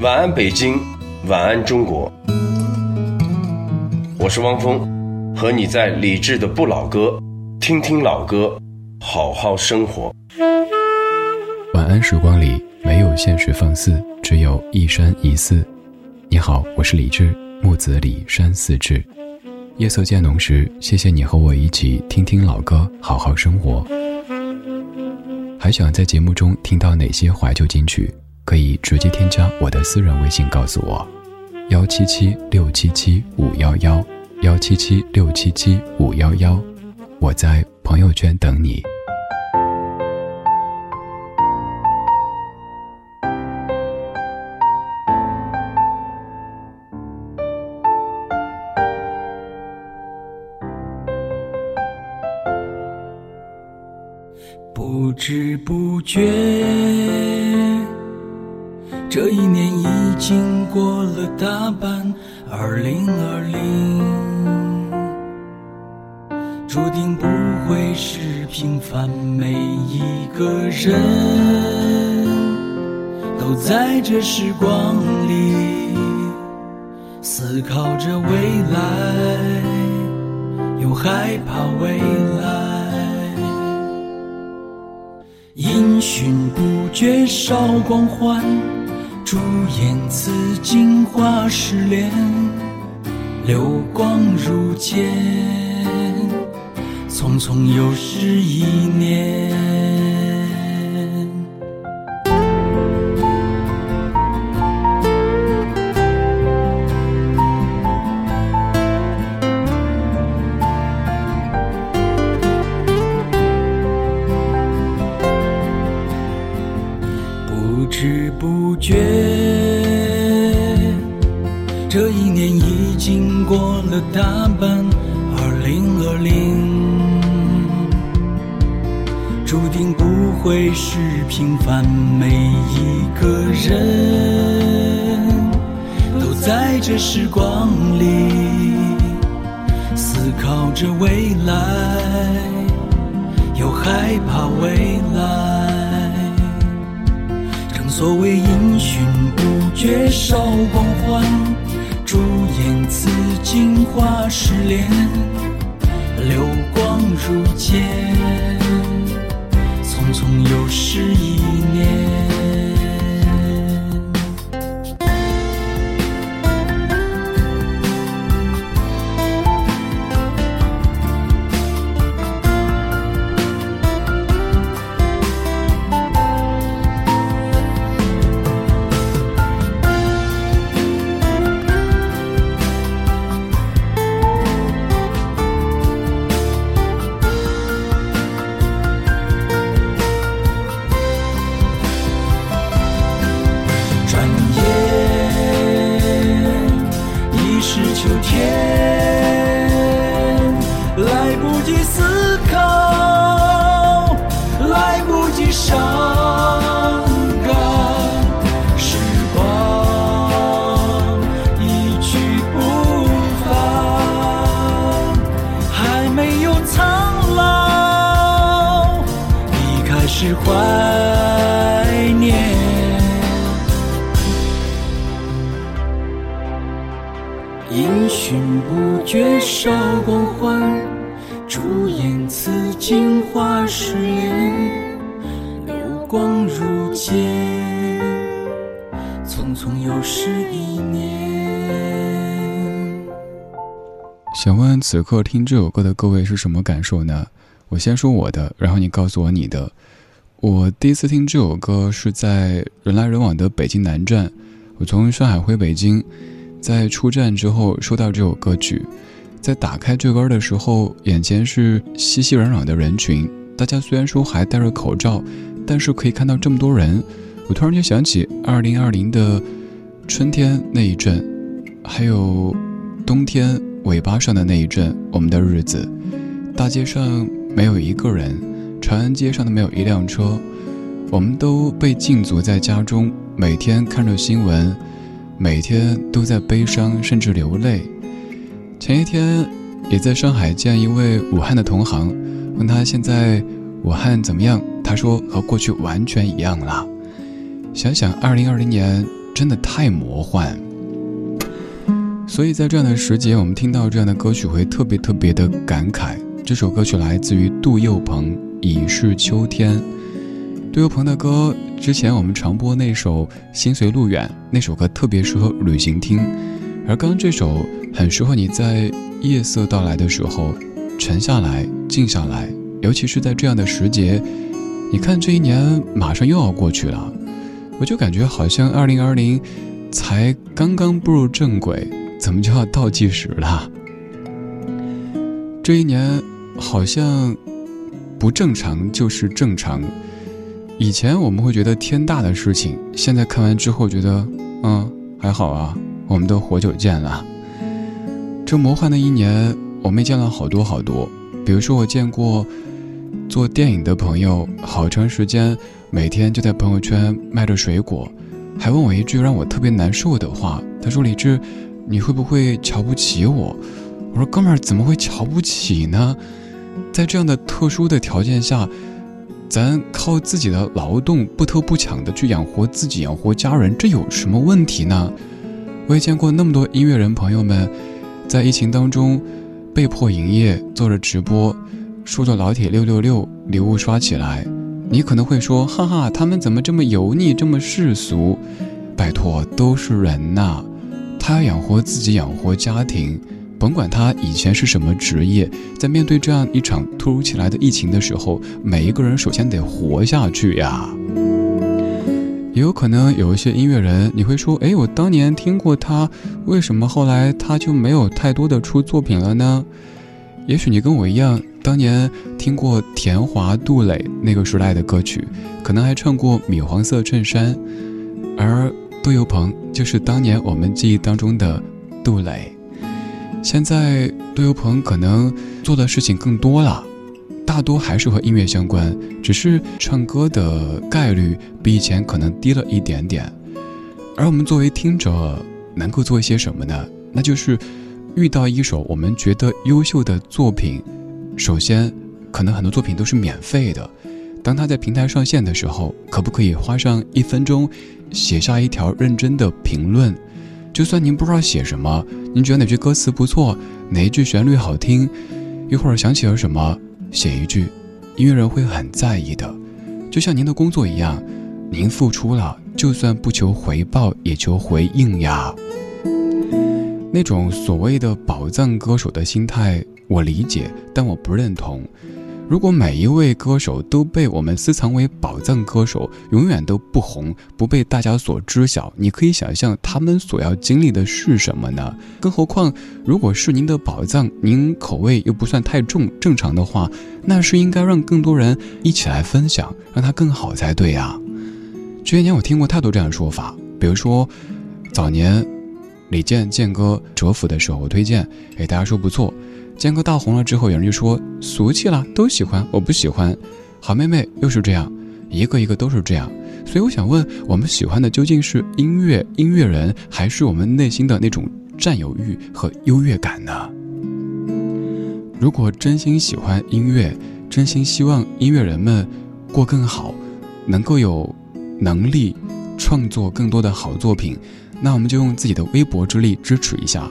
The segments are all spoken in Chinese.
晚安，北京，晚安，中国。我是汪峰，和你在理智的不老歌，听听老歌，好好生活。晚安，时光里没有现实放肆，只有一山一寺。你好，我是李志，木子李山寺志。夜色渐浓时，谢谢你和我一起听听老歌，好好生活。还想在节目中听到哪些怀旧金曲？可以直接添加我的私人微信告诉我，幺七七六七七五幺幺，幺七七六七七五幺幺，我在朋友圈等你。不知不觉，这一年已经过了大半。二零二零，注定不会是平凡。每一个人都在这时光里思考着未来，又害怕未来。音讯不绝少光环，朱颜辞镜花时恋，流光如箭，匆匆又是一年。是平凡。每一个人都在这时光里思考着未来，又害怕未来。正所谓音讯不绝少光环，朱颜辞。镜花失恋，流光如箭，此刻听这首歌的各位是什么感受呢？我先说我的，然后你告诉我你的。我第一次听这首歌是在人来人往的北京南站，我从上海回北京，在出站之后收到这首歌曲，在打开这歌的时候，眼前是熙熙攘攘的人群，大家虽然说还戴着口罩，但是可以看到这么多人，我突然就想起二零二零的春天那一阵，还有冬天。尾巴上的那一阵，我们的日子，大街上没有一个人，长安街上的没有一辆车，我们都被禁足在家中，每天看着新闻，每天都在悲伤，甚至流泪。前一天也在上海见一位武汉的同行，问他现在武汉怎么样，他说和过去完全一样了。想想二零二零年真的太魔幻。所以在这样的时节，我们听到这样的歌曲会特别特别的感慨。这首歌曲来自于杜佑鹏，《已是秋天》。杜佑鹏的歌，之前我们常播那首《心随路远》，那首歌特别适合旅行听，而刚刚这首很适合你在夜色到来的时候沉下来、静下来，尤其是在这样的时节。你看，这一年马上又要过去了，我就感觉好像二零二零才刚刚步入正轨。怎么就要倒计时了？这一年好像不正常就是正常。以前我们会觉得天大的事情，现在看完之后觉得，嗯，还好啊，我们都活久见了。这魔幻的一年，我们见了好多好多。比如说，我见过做电影的朋友，好长时间每天就在朋友圈卖着水果，还问我一句让我特别难受的话，他说：“李志。”你会不会瞧不起我？我说哥们儿怎么会瞧不起呢？在这样的特殊的条件下，咱靠自己的劳动不偷不抢的去养活自己、养活家人，这有什么问题呢？我也见过那么多音乐人朋友们，在疫情当中被迫营业，做着直播，说着老铁六六六礼物刷起来。你可能会说，哈哈，他们怎么这么油腻，这么世俗？拜托，都是人呐。他要养活自己，养活家庭，甭管他以前是什么职业，在面对这样一场突如其来的疫情的时候，每一个人首先得活下去呀。也有可能有一些音乐人，你会说：“哎，我当年听过他，为什么后来他就没有太多的出作品了呢？”也许你跟我一样，当年听过田华、杜蕾那个时代的歌曲，可能还唱过《米黄色衬衫》，而。杜有朋就是当年我们记忆当中的杜蕾，现在杜有朋可能做的事情更多了，大多还是和音乐相关，只是唱歌的概率比以前可能低了一点点。而我们作为听者，能够做一些什么呢？那就是遇到一首我们觉得优秀的作品，首先，可能很多作品都是免费的。当他在平台上线的时候，可不可以花上一分钟，写下一条认真的评论？就算您不知道写什么，您觉得哪句歌词不错，哪一句旋律好听，一会儿想起了什么，写一句，音乐人会很在意的。就像您的工作一样，您付出了，就算不求回报，也求回应呀。那种所谓的宝藏歌手的心态，我理解，但我不认同。如果每一位歌手都被我们私藏为宝藏歌手，永远都不红，不被大家所知晓，你可以想象他们所要经历的是什么呢？更何况，如果是您的宝藏，您口味又不算太重，正常的话，那是应该让更多人一起来分享，让它更好才对呀。这些年我听过太多这样的说法，比如说，早年李健健哥蛰伏的时候，我推荐，哎，大家说不错。坚哥大红了之后，有人就说俗气了，都喜欢，我不喜欢。好妹妹又是这样，一个一个都是这样。所以我想问，我们喜欢的究竟是音乐、音乐人，还是我们内心的那种占有欲和优越感呢？如果真心喜欢音乐，真心希望音乐人们过更好，能够有能力创作更多的好作品，那我们就用自己的微薄之力支持一下。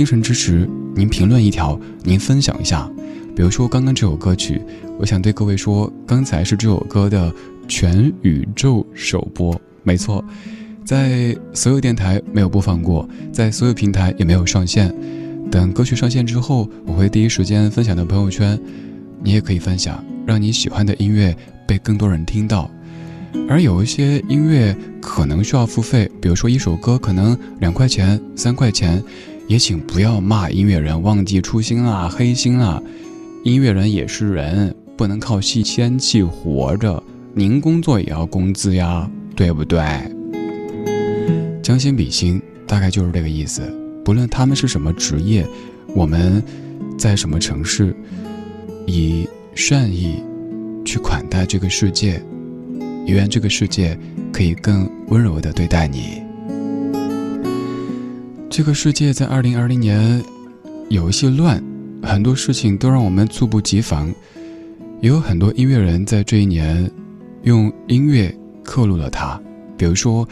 精神支持，您评论一条，您分享一下。比如说刚刚这首歌曲，我想对各位说，刚才是这首歌的全宇宙首播，没错，在所有电台没有播放过，在所有平台也没有上线。等歌曲上线之后，我会第一时间分享到朋友圈，你也可以分享，让你喜欢的音乐被更多人听到。而有一些音乐可能需要付费，比如说一首歌可能两块钱、三块钱。也请不要骂音乐人忘记初心啦、黑心啦。音乐人也是人，不能靠吸仙气活着。您工作也要工资呀，对不对？将心比心，大概就是这个意思。不论他们是什么职业，我们在什么城市，以善意去款待这个世界，愿这个世界可以更温柔地对待你。这个世界在二零二零年有一些乱，很多事情都让我们猝不及防。也有很多音乐人在这一年用音乐刻录了它，比如说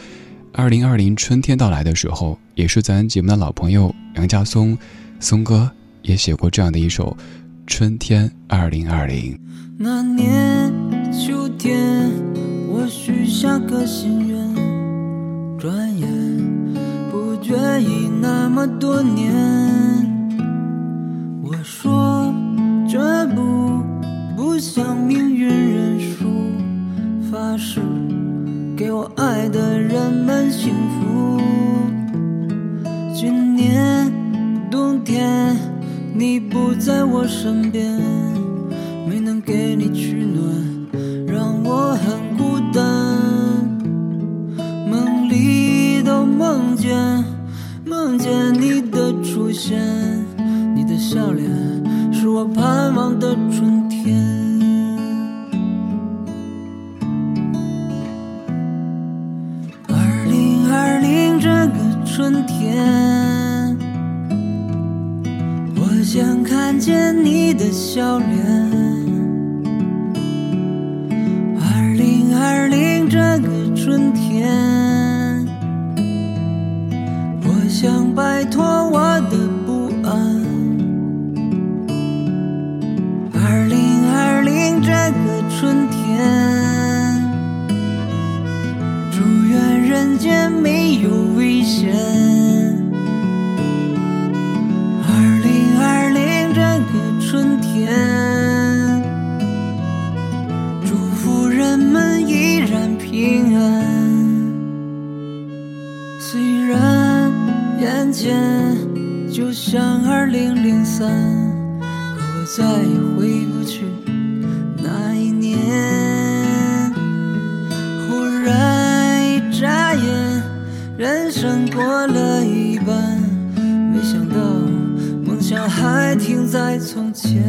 二零二零春天到来的时候，也是咱节目的老朋友杨家松，松哥也写过这样的一首《春天二零二零》。那年秋天，我许下个心愿，转眼已那么多年。我说绝不不向命运认输，发誓给我爱的人们幸福。今年冬天，你不在我身边。没能给你现，你的笑脸是我盼望的春天。二零二零这个春天，我想看见你的笑脸。春天，我想摆脱三，可我再也回不去那一年。忽然一眨眼，人生过了一半，没想到梦想还停在从前。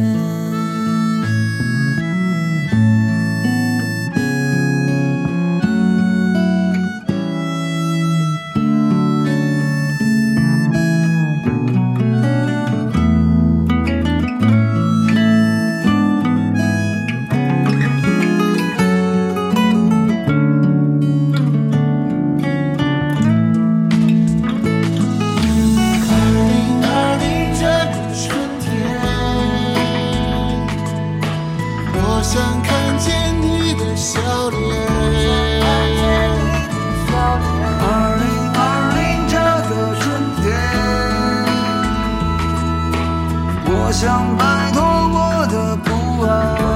我想摆脱我的不安。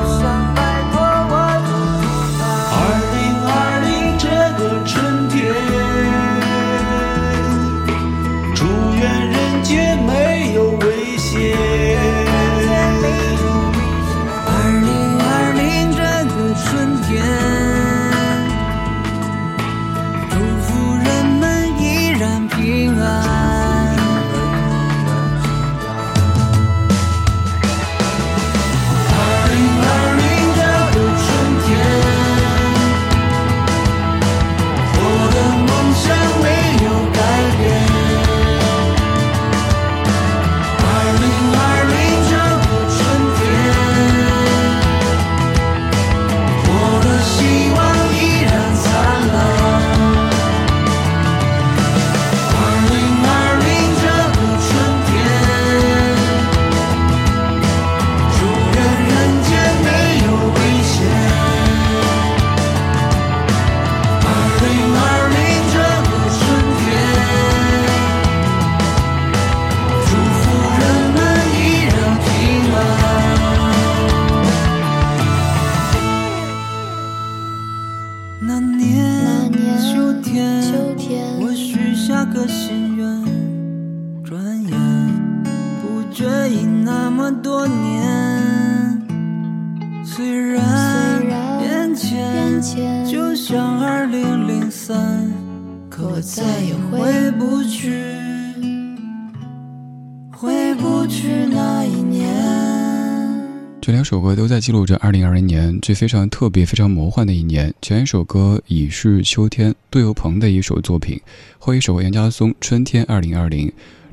这两首歌都在记录着2020年这非常特别、非常魔幻的一年。前一首歌已是秋天，杜有朋的一首作品；后一首杨家松《春天2020》。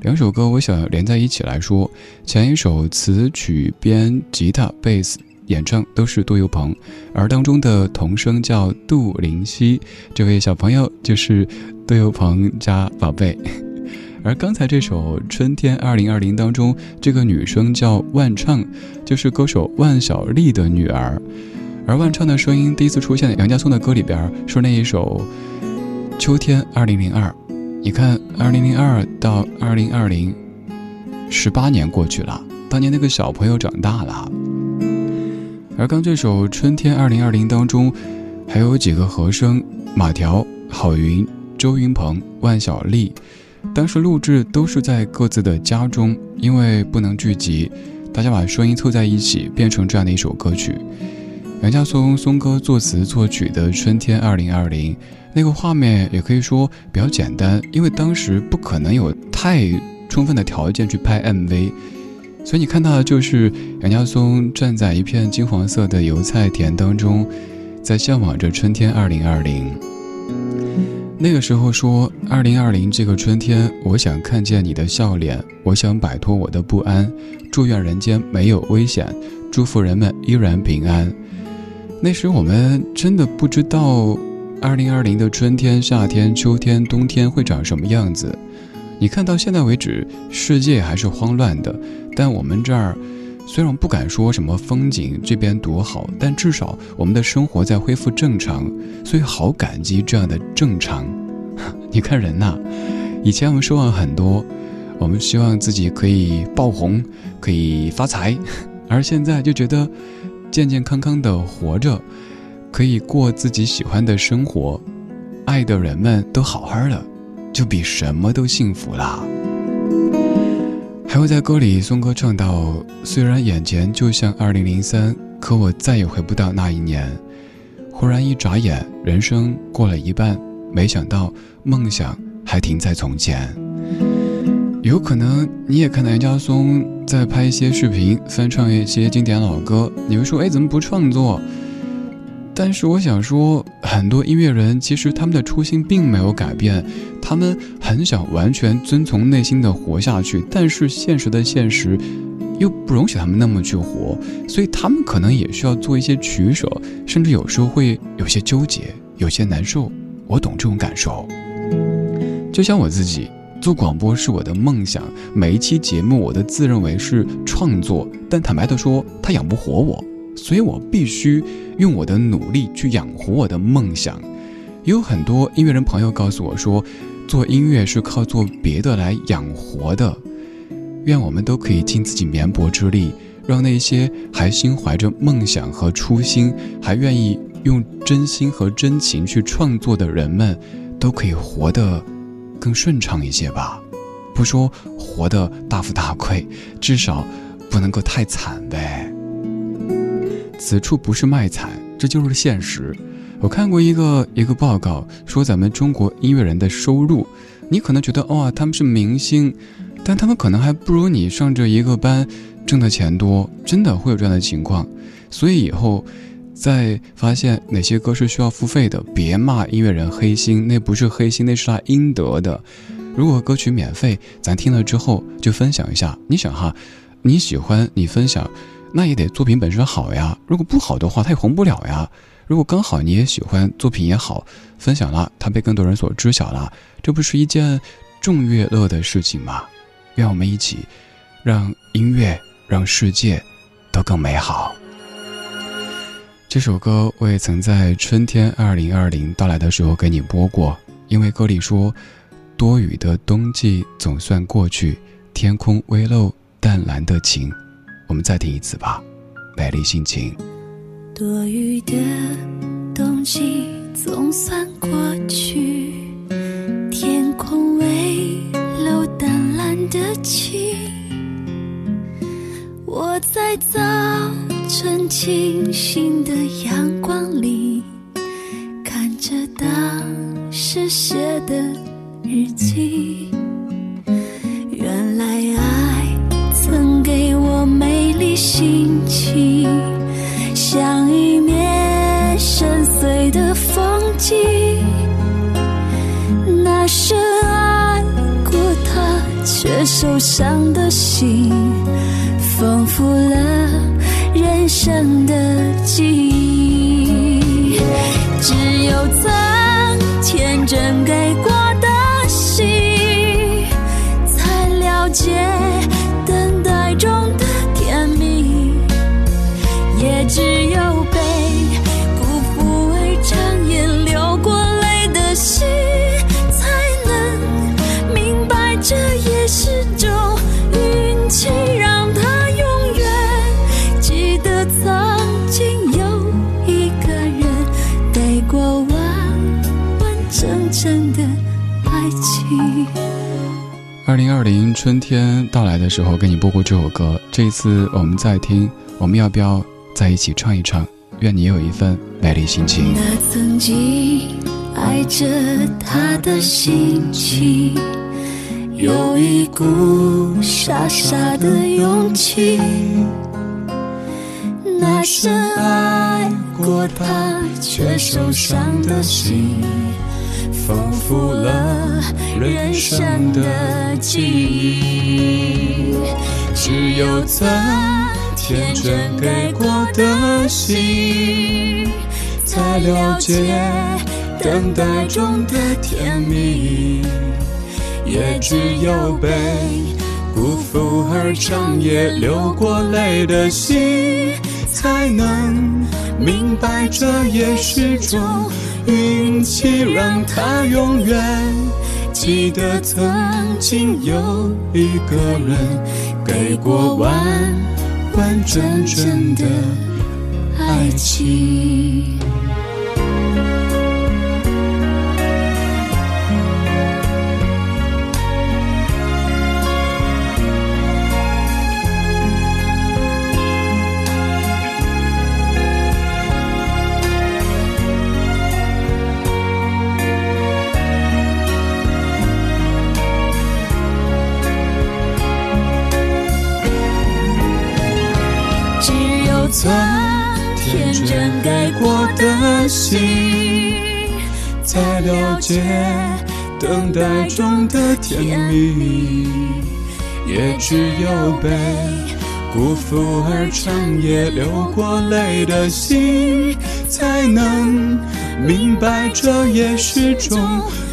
两首歌我想连在一起来说。前一首词曲编吉他、贝斯演唱都是杜有鹏，而当中的童声叫杜林希，这位小朋友就是杜有鹏家宝贝。而刚才这首《春天二零二零》当中，这个女生叫万畅，就是歌手万晓利的女儿。而万畅的声音第一次出现在杨家松的歌里边，是那一首《秋天二零零二》。你看，二零零二到二零二零，十八年过去了，当年那个小朋友长大了。而刚这首《春天二零二零》当中，还有几个和声：马条、郝云、周云鹏、万晓利。当时录制都是在各自的家中，因为不能聚集，大家把声音凑在一起，变成这样的一首歌曲。杨家松松哥作词作曲的《春天二零二零》，那个画面也可以说比较简单，因为当时不可能有太充分的条件去拍 MV，所以你看到的就是杨家松站在一片金黄色的油菜田当中，在向往着春天二零二零。那个时候说，二零二零这个春天，我想看见你的笑脸，我想摆脱我的不安，祝愿人间没有危险，祝福人们依然平安。那时我们真的不知道，二零二零的春天、夏天、秋天、冬天会长什么样子。你看到现在为止，世界还是慌乱的，但我们这儿。虽然不敢说什么风景这边多好，但至少我们的生活在恢复正常，所以好感激这样的正常。你看人呐，以前我们奢望很多，我们希望自己可以爆红，可以发财，而现在就觉得健健康康的活着，可以过自己喜欢的生活，爱的人们都好好的，就比什么都幸福啦。还会在歌里，松哥唱到：“虽然眼前就像二零零三，可我再也回不到那一年。忽然一眨眼，人生过了一半，没想到梦想还停在从前。有可能你也看到杨家松在拍一些视频，翻唱一些经典老歌，你会说：哎，怎么不创作？”但是我想说，很多音乐人其实他们的初心并没有改变，他们很想完全遵从内心的活下去，但是现实的现实又不容许他们那么去活，所以他们可能也需要做一些取舍，甚至有时候会有些纠结，有些难受。我懂这种感受。就像我自己做广播是我的梦想，每一期节目我都自认为是创作，但坦白的说，它养不活我。所以我必须用我的努力去养活我的梦想。也有很多音乐人朋友告诉我说，做音乐是靠做别的来养活的。愿我们都可以尽自己绵薄之力，让那些还心怀着梦想和初心，还愿意用真心和真情去创作的人们，都可以活得更顺畅一些吧。不说活得大富大贵，至少不能够太惨呗。此处不是卖惨，这就是现实。我看过一个一个报告，说咱们中国音乐人的收入，你可能觉得哇，他们是明星，但他们可能还不如你上这一个班挣的钱多，真的会有这样的情况。所以以后再发现哪些歌是需要付费的，别骂音乐人黑心，那不是黑心，那是他应得的。如果歌曲免费，咱听了之后就分享一下。你想哈，你喜欢你分享。那也得作品本身好呀，如果不好的话，它也红不了呀。如果刚好你也喜欢，作品也好，分享了，它被更多人所知晓了，这不是一件众乐乐的事情吗？愿我们一起，让音乐，让世界，都更美好。这首歌我也曾在春天二零二零到来的时候给你播过，因为歌里说，多雨的冬季总算过去，天空微露淡蓝的晴。我们再听一次吧，美丽心情。多雨的冬季总算过去，天空微露淡蓝的晴。我在早晨清新的阳光里，看着当时写的日记。心情像一面深邃的风景，那深爱过他却受伤的心，丰富了人。生的记忆，只有曾天真给过二零二零春天到来的时候，给你播过这首歌。这一次我们再听，我们要不要在一起唱一唱？愿你有一份美丽心情。那曾经爱着他的心情，有一股傻傻的勇气。那深爱过他却受伤的心，丰富了人生的记忆。只有曾天真给过的心，才了解等待中的甜蜜，也只有被辜负而长夜流过泪的心，才能明白这也是种运气，让他永远记得曾经有一个人给过完完整整的爱情。心，才了解等待中的甜蜜，也只有被辜负而长夜流过泪的心，才能明白这也是种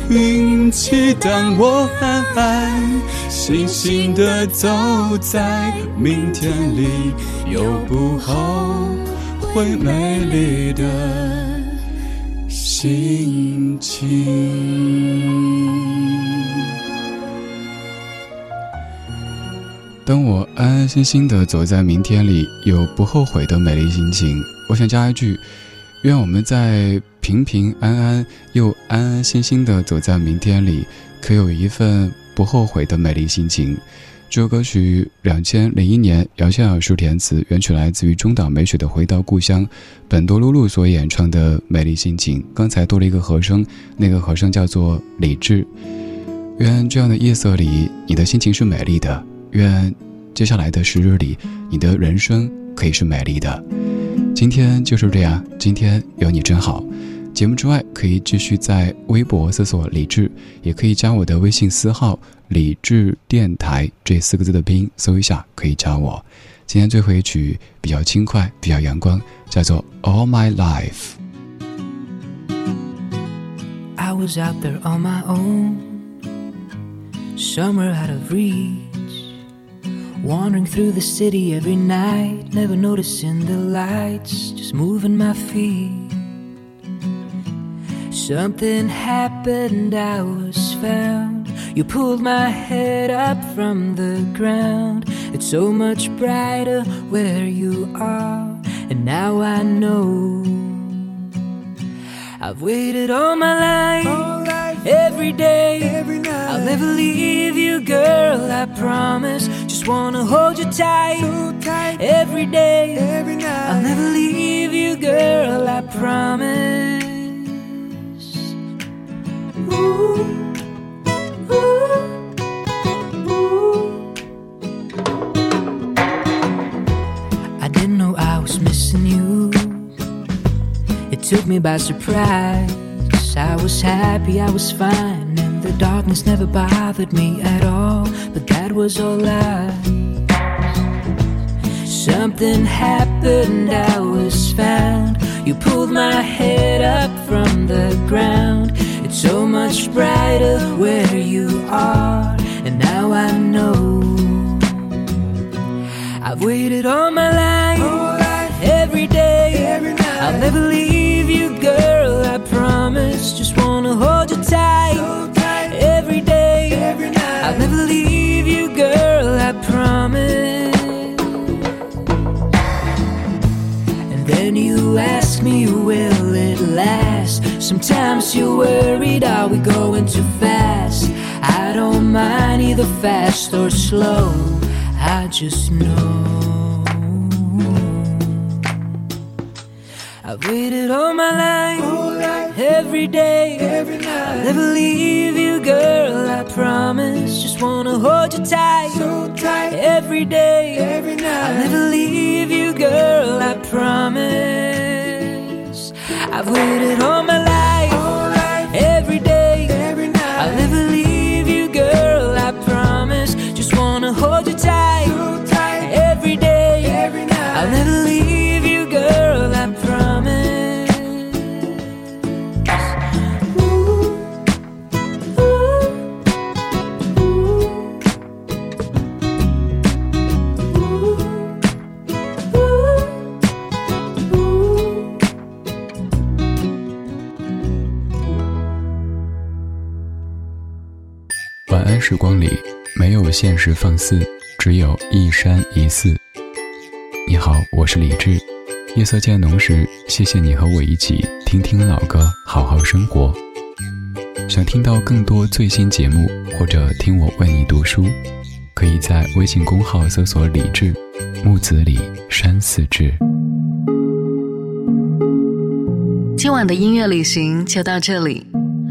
运气。当我安安心心的走在明天里，有不后悔美丽的心情。当我安安心心的走在明天里，有不后悔的美丽心情。我想加一句：愿我们在平平安安又安安心心的走在明天里，可有一份不后悔的美丽心情。这首歌曲两千零一年姚谦老师填词，原曲来自于中岛美雪的《回到故乡》，本多露露所演唱的《美丽心情》。刚才多了一个和声，那个和声叫做理智。愿这样的夜色里，你的心情是美丽的。愿接下来的时日里，你的人生可以是美丽的。今天就是这样，今天有你真好。节目之外，可以继续在微博搜索“李志”，也可以加我的微信私号“李志电台”这四个字的拼音，搜一下可以加我。今天最后一曲比较轻快，比较阳光，叫做《All My Life》。I was out there on my own, somewhere out of reach. Wandering through the city every night, never noticing the lights, just moving my feet. Something happened, I was found. You pulled my head up from the ground. It's so much brighter where you are, and now I know. I've waited all my life, every day, every night. I'll never leave you, girl, I promise. Just wanna hold you tight, every day, every night. I'll never leave you, girl, I promise. Ooh, took me by surprise. I was happy, I was fine, and the darkness never bothered me at all. But that was all lies. something happened, I was found. You pulled my head up from the ground. It's so much brighter where you are, and now I know. I've waited all my life, promise. Just wanna hold you tight, every day, every night. I'll never leave you, girl. I promise. And then you ask me, will it last? Sometimes you're worried, are we going too fast? I don't mind either fast or slow. I just know. I've waited all my life, every day, every night. I'll never leave you, girl. I promise. Just wanna hold you tight, so tight. Every day, every night. I'll never leave you, girl. I promise. I've waited all my life, 晚安时光里没有现实放肆，只有一山一寺。你好，我是李志。夜色渐浓时，谢谢你和我一起听听老歌，好好生活。想听到更多最新节目，或者听我为你读书，可以在微信公号搜索“李志”，木子李，山寺志。今晚的音乐旅行就到这里，